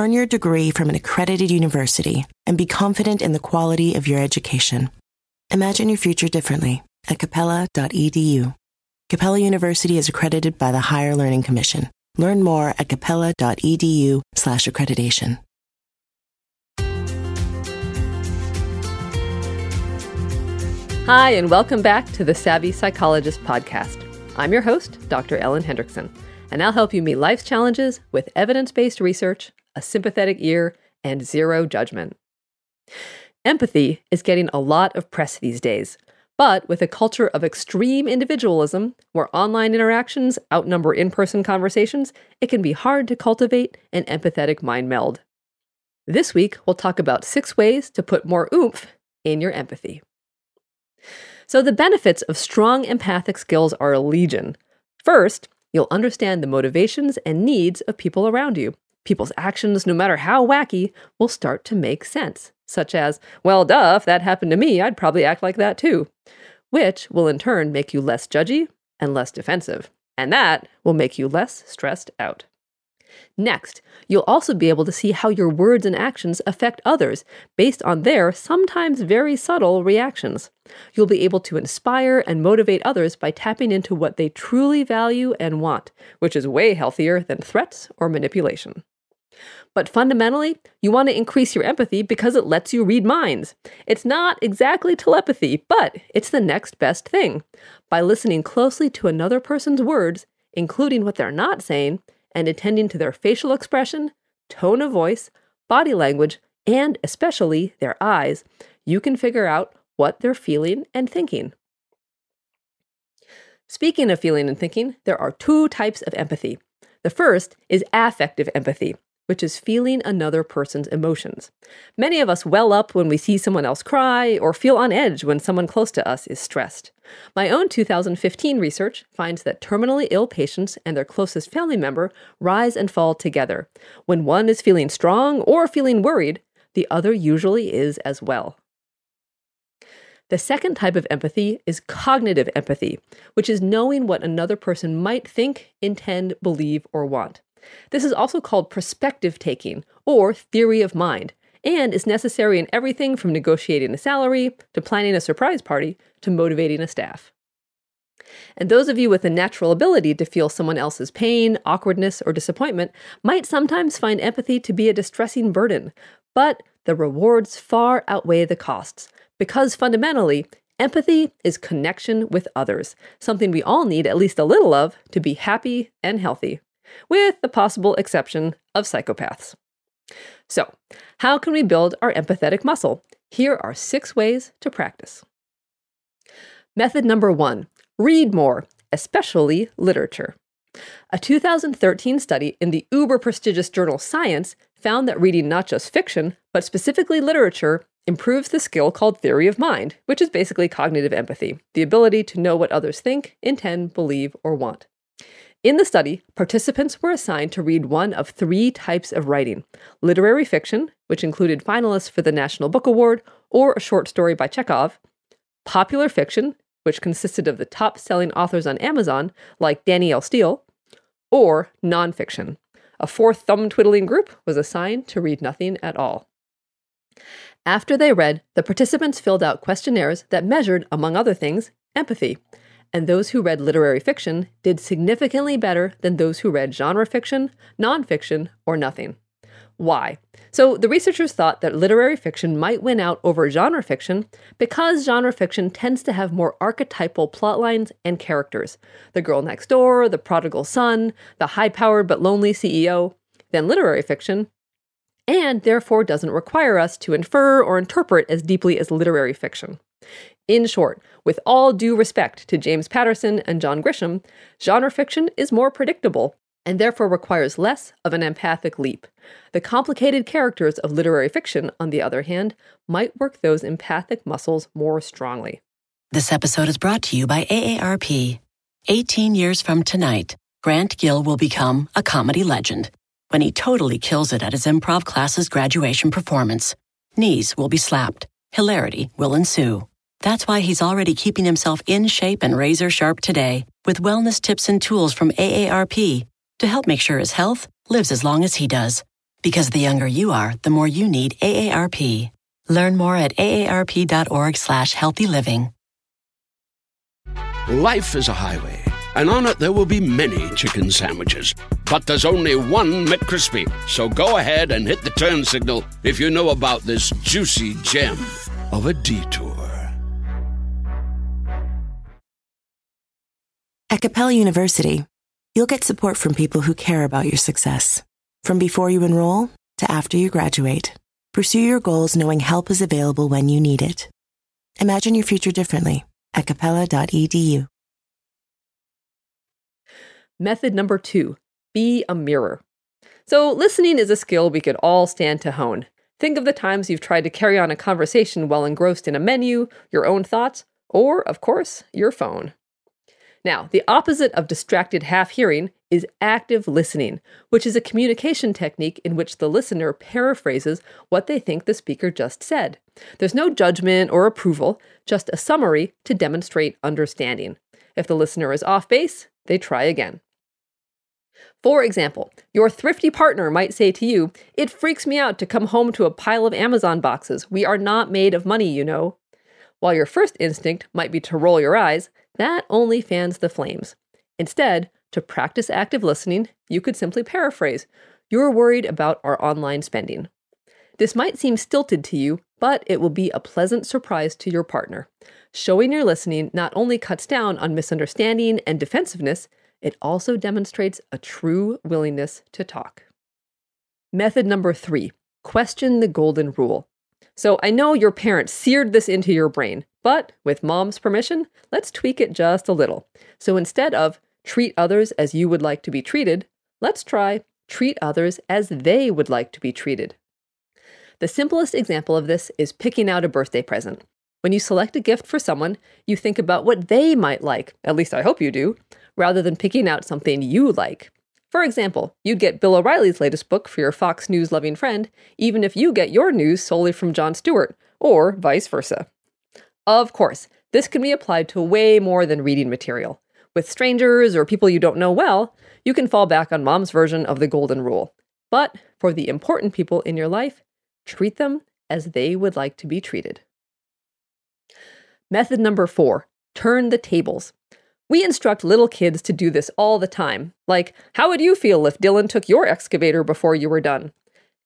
Earn your degree from an accredited university and be confident in the quality of your education. Imagine your future differently at capella.edu. Capella University is accredited by the Higher Learning Commission. Learn more at capella.edu/slash accreditation. Hi, and welcome back to the Savvy Psychologist podcast. I'm your host, Dr. Ellen Hendriksen, and I'll help you meet life's challenges with evidence based research, a sympathetic ear, and zero judgment. Empathy is getting a lot of press these days, but with a culture of extreme individualism, where online interactions outnumber in person conversations, it can be hard to cultivate an empathetic mind meld. This week, we'll talk about six ways to put more oomph in your empathy. So, the benefits of strong empathic skills are a legion. First, you'll understand the motivations and needs of people around you. People's actions, no matter how wacky, will start to make sense, such as, well, duh, if that happened to me, I'd probably act like that too, which will in turn make you less judgy and less defensive. And that will make you less stressed out. Next, you'll also be able to see how your words and actions affect others based on their sometimes very subtle reactions. You'll be able to inspire and motivate others by tapping into what they truly value and want, which is way healthier than threats or manipulation. But fundamentally, you want to increase your empathy because it lets you read minds. It's not exactly telepathy, but it's the next best thing. By listening closely to another person's words, including what they're not saying, and attending to their facial expression, tone of voice, body language, and especially their eyes, you can figure out what they're feeling and thinking. Speaking of feeling and thinking, there are two types of empathy. The first is affective empathy, which is feeling another person's emotions. Many of us well up when we see someone else cry or feel on edge when someone close to us is stressed. My own 2015 research finds that terminally ill patients and their closest family member rise and fall together. When one is feeling strong or feeling worried, the other usually is as well. The second type of empathy is cognitive empathy, which is knowing what another person might think, intend, believe, or want. This is also called perspective taking or theory of mind and is necessary in everything from negotiating a salary to planning a surprise party to motivating a staff. And those of you with a natural ability to feel someone else's pain, awkwardness, or disappointment might sometimes find empathy to be a distressing burden, but the rewards far outweigh the costs because fundamentally, empathy is connection with others, something we all need at least a little of to be happy and healthy with the possible exception of psychopaths. So, how can we build our empathetic muscle? Here are six ways to practice. Method number one read more, especially literature. A 2013 study in the uber prestigious journal Science found that reading not just fiction, but specifically literature, improves the skill called theory of mind, which is basically cognitive empathy, the ability to know what others think, intend, believe, or want. In the study, participants were assigned to read one of three types of writing literary fiction, which included finalists for the National Book Award or a short story by Chekhov, popular fiction, which consisted of the top selling authors on Amazon, like Danielle. Steele, or nonfiction. A fourth thumb twiddling group was assigned to read nothing at all. After they read, the participants filled out questionnaires that measured, among other things, empathy and those who read literary fiction did significantly better than those who read genre fiction, nonfiction, or nothing. Why? So, the researchers thought that literary fiction might win out over genre fiction because genre fiction tends to have more archetypal plotlines and characters the girl next door, the prodigal son, the high powered but lonely CEO than literary fiction, and therefore doesn't require us to infer or interpret as deeply as literary fiction. In short, with all due respect to James Patterson and John Grisham, genre fiction is more predictable, and therefore requires less of an empathic leap. The complicated characters of literary fiction, on the other hand, might work those empathic muscles more strongly. This episode is brought to you by AARP. 18 years from tonight, Grant Gill will become a comedy legend when he totally kills it at his improv class's graduation performance. Knees will be slapped, hilarity will ensue. That's why he's already keeping himself in shape and razor sharp today with wellness tips and tools from AARP to help make sure his health lives as long as he does. Because the younger you are, the more you need AARP. Learn more at aarp.org slash healthy living. Life is a highway, and on it there will be many chicken sandwiches. But there's only one McCrispy. So go ahead and hit the turn signal if you know about this juicy gem of a detour. At Capella University, you'll get support from people who care about your success. From before you enroll to after you graduate, pursue your goals knowing help is available when you need it. Imagine your future differently at capella.edu. Method number two be a mirror. So, listening is a skill we could all stand to hone. Think of the times you've tried to carry on a conversation while engrossed in a menu, your own thoughts, or, of course, your phone. Now, the opposite of distracted half hearing is active listening, which is a communication technique in which the listener paraphrases what they think the speaker just said. There's no judgment or approval, just a summary to demonstrate understanding. If the listener is off base, they try again. For example, your thrifty partner might say to you, It freaks me out to come home to a pile of Amazon boxes. We are not made of money, you know. While your first instinct might be to roll your eyes, that only fans the flames. Instead, to practice active listening, you could simply paraphrase You're worried about our online spending. This might seem stilted to you, but it will be a pleasant surprise to your partner. Showing your listening not only cuts down on misunderstanding and defensiveness, it also demonstrates a true willingness to talk. Method number three question the golden rule. So I know your parents seared this into your brain, but with mom's permission, let's tweak it just a little. So instead of treat others as you would like to be treated, let's try treat others as they would like to be treated. The simplest example of this is picking out a birthday present. When you select a gift for someone, you think about what they might like, at least I hope you do, rather than picking out something you like. For example, you'd get Bill O'Reilly's latest book for your Fox News loving friend, even if you get your news solely from Jon Stewart, or vice versa. Of course, this can be applied to way more than reading material. With strangers or people you don't know well, you can fall back on mom's version of the golden rule. But for the important people in your life, treat them as they would like to be treated. Method number four turn the tables. We instruct little kids to do this all the time. Like, how would you feel if Dylan took your excavator before you were done?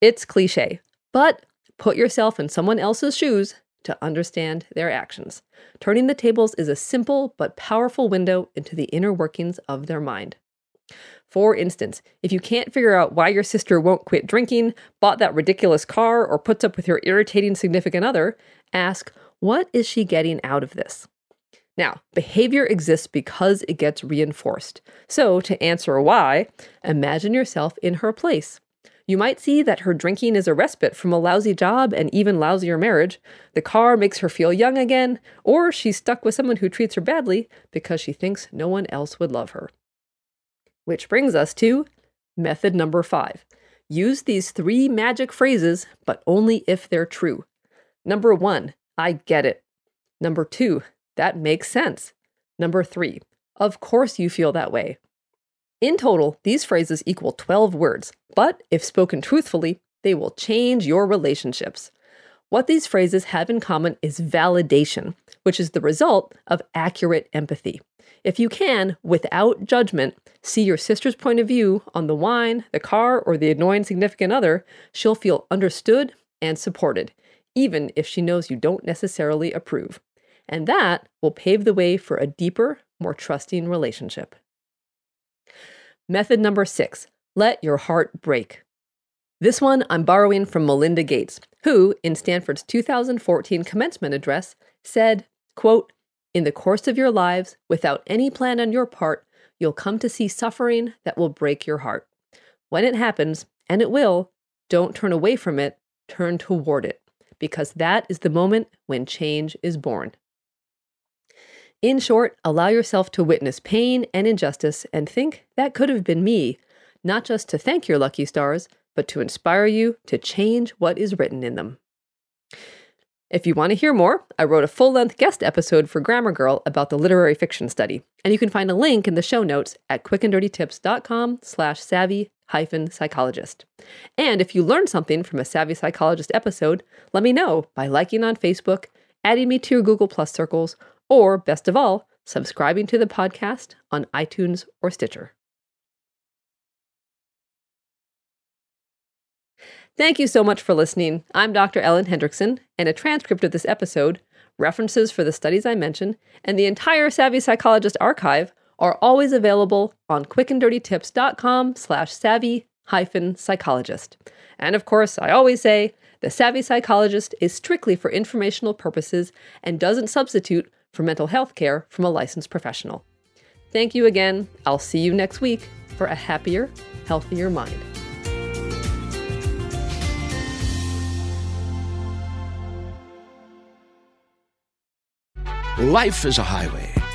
It's cliche, but put yourself in someone else's shoes to understand their actions. Turning the tables is a simple but powerful window into the inner workings of their mind. For instance, if you can't figure out why your sister won't quit drinking, bought that ridiculous car, or puts up with your irritating significant other, ask, what is she getting out of this? Now, behavior exists because it gets reinforced. So, to answer why, imagine yourself in her place. You might see that her drinking is a respite from a lousy job and even lousier marriage. The car makes her feel young again, or she's stuck with someone who treats her badly because she thinks no one else would love her. Which brings us to method number five use these three magic phrases, but only if they're true. Number one, I get it. Number two, that makes sense. Number three, of course you feel that way. In total, these phrases equal 12 words, but if spoken truthfully, they will change your relationships. What these phrases have in common is validation, which is the result of accurate empathy. If you can, without judgment, see your sister's point of view on the wine, the car, or the annoying significant other, she'll feel understood and supported, even if she knows you don't necessarily approve and that will pave the way for a deeper, more trusting relationship. Method number six let your heart break. This one I'm borrowing from Melinda Gates, who, in Stanford's 2014 commencement address, said, quote, In the course of your lives, without any plan on your part, you'll come to see suffering that will break your heart. When it happens, and it will, don't turn away from it, turn toward it, because that is the moment when change is born. In short, allow yourself to witness pain and injustice and think that could have been me, not just to thank your lucky stars, but to inspire you to change what is written in them. If you want to hear more, I wrote a full length guest episode for Grammar Girl about the literary fiction study, and you can find a link in the show notes at quickanddirtytips.com slash savvy hyphen psychologist. And if you learned something from a Savvy Psychologist episode, let me know by liking on Facebook, adding me to your Google Plus circles, or best of all, subscribing to the podcast on iTunes or Stitcher. Thank you so much for listening. I'm Dr. Ellen Hendriksen, and a transcript of this episode, references for the studies I mentioned, and the entire Savvy Psychologist archive are always available on quickanddirtytips.com slash savvy hyphen psychologist. And of course, I always say, the Savvy Psychologist is strictly for informational purposes and doesn't substitute for mental health care from a licensed professional. Thank you again. I'll see you next week for a happier, healthier mind. Life is a highway,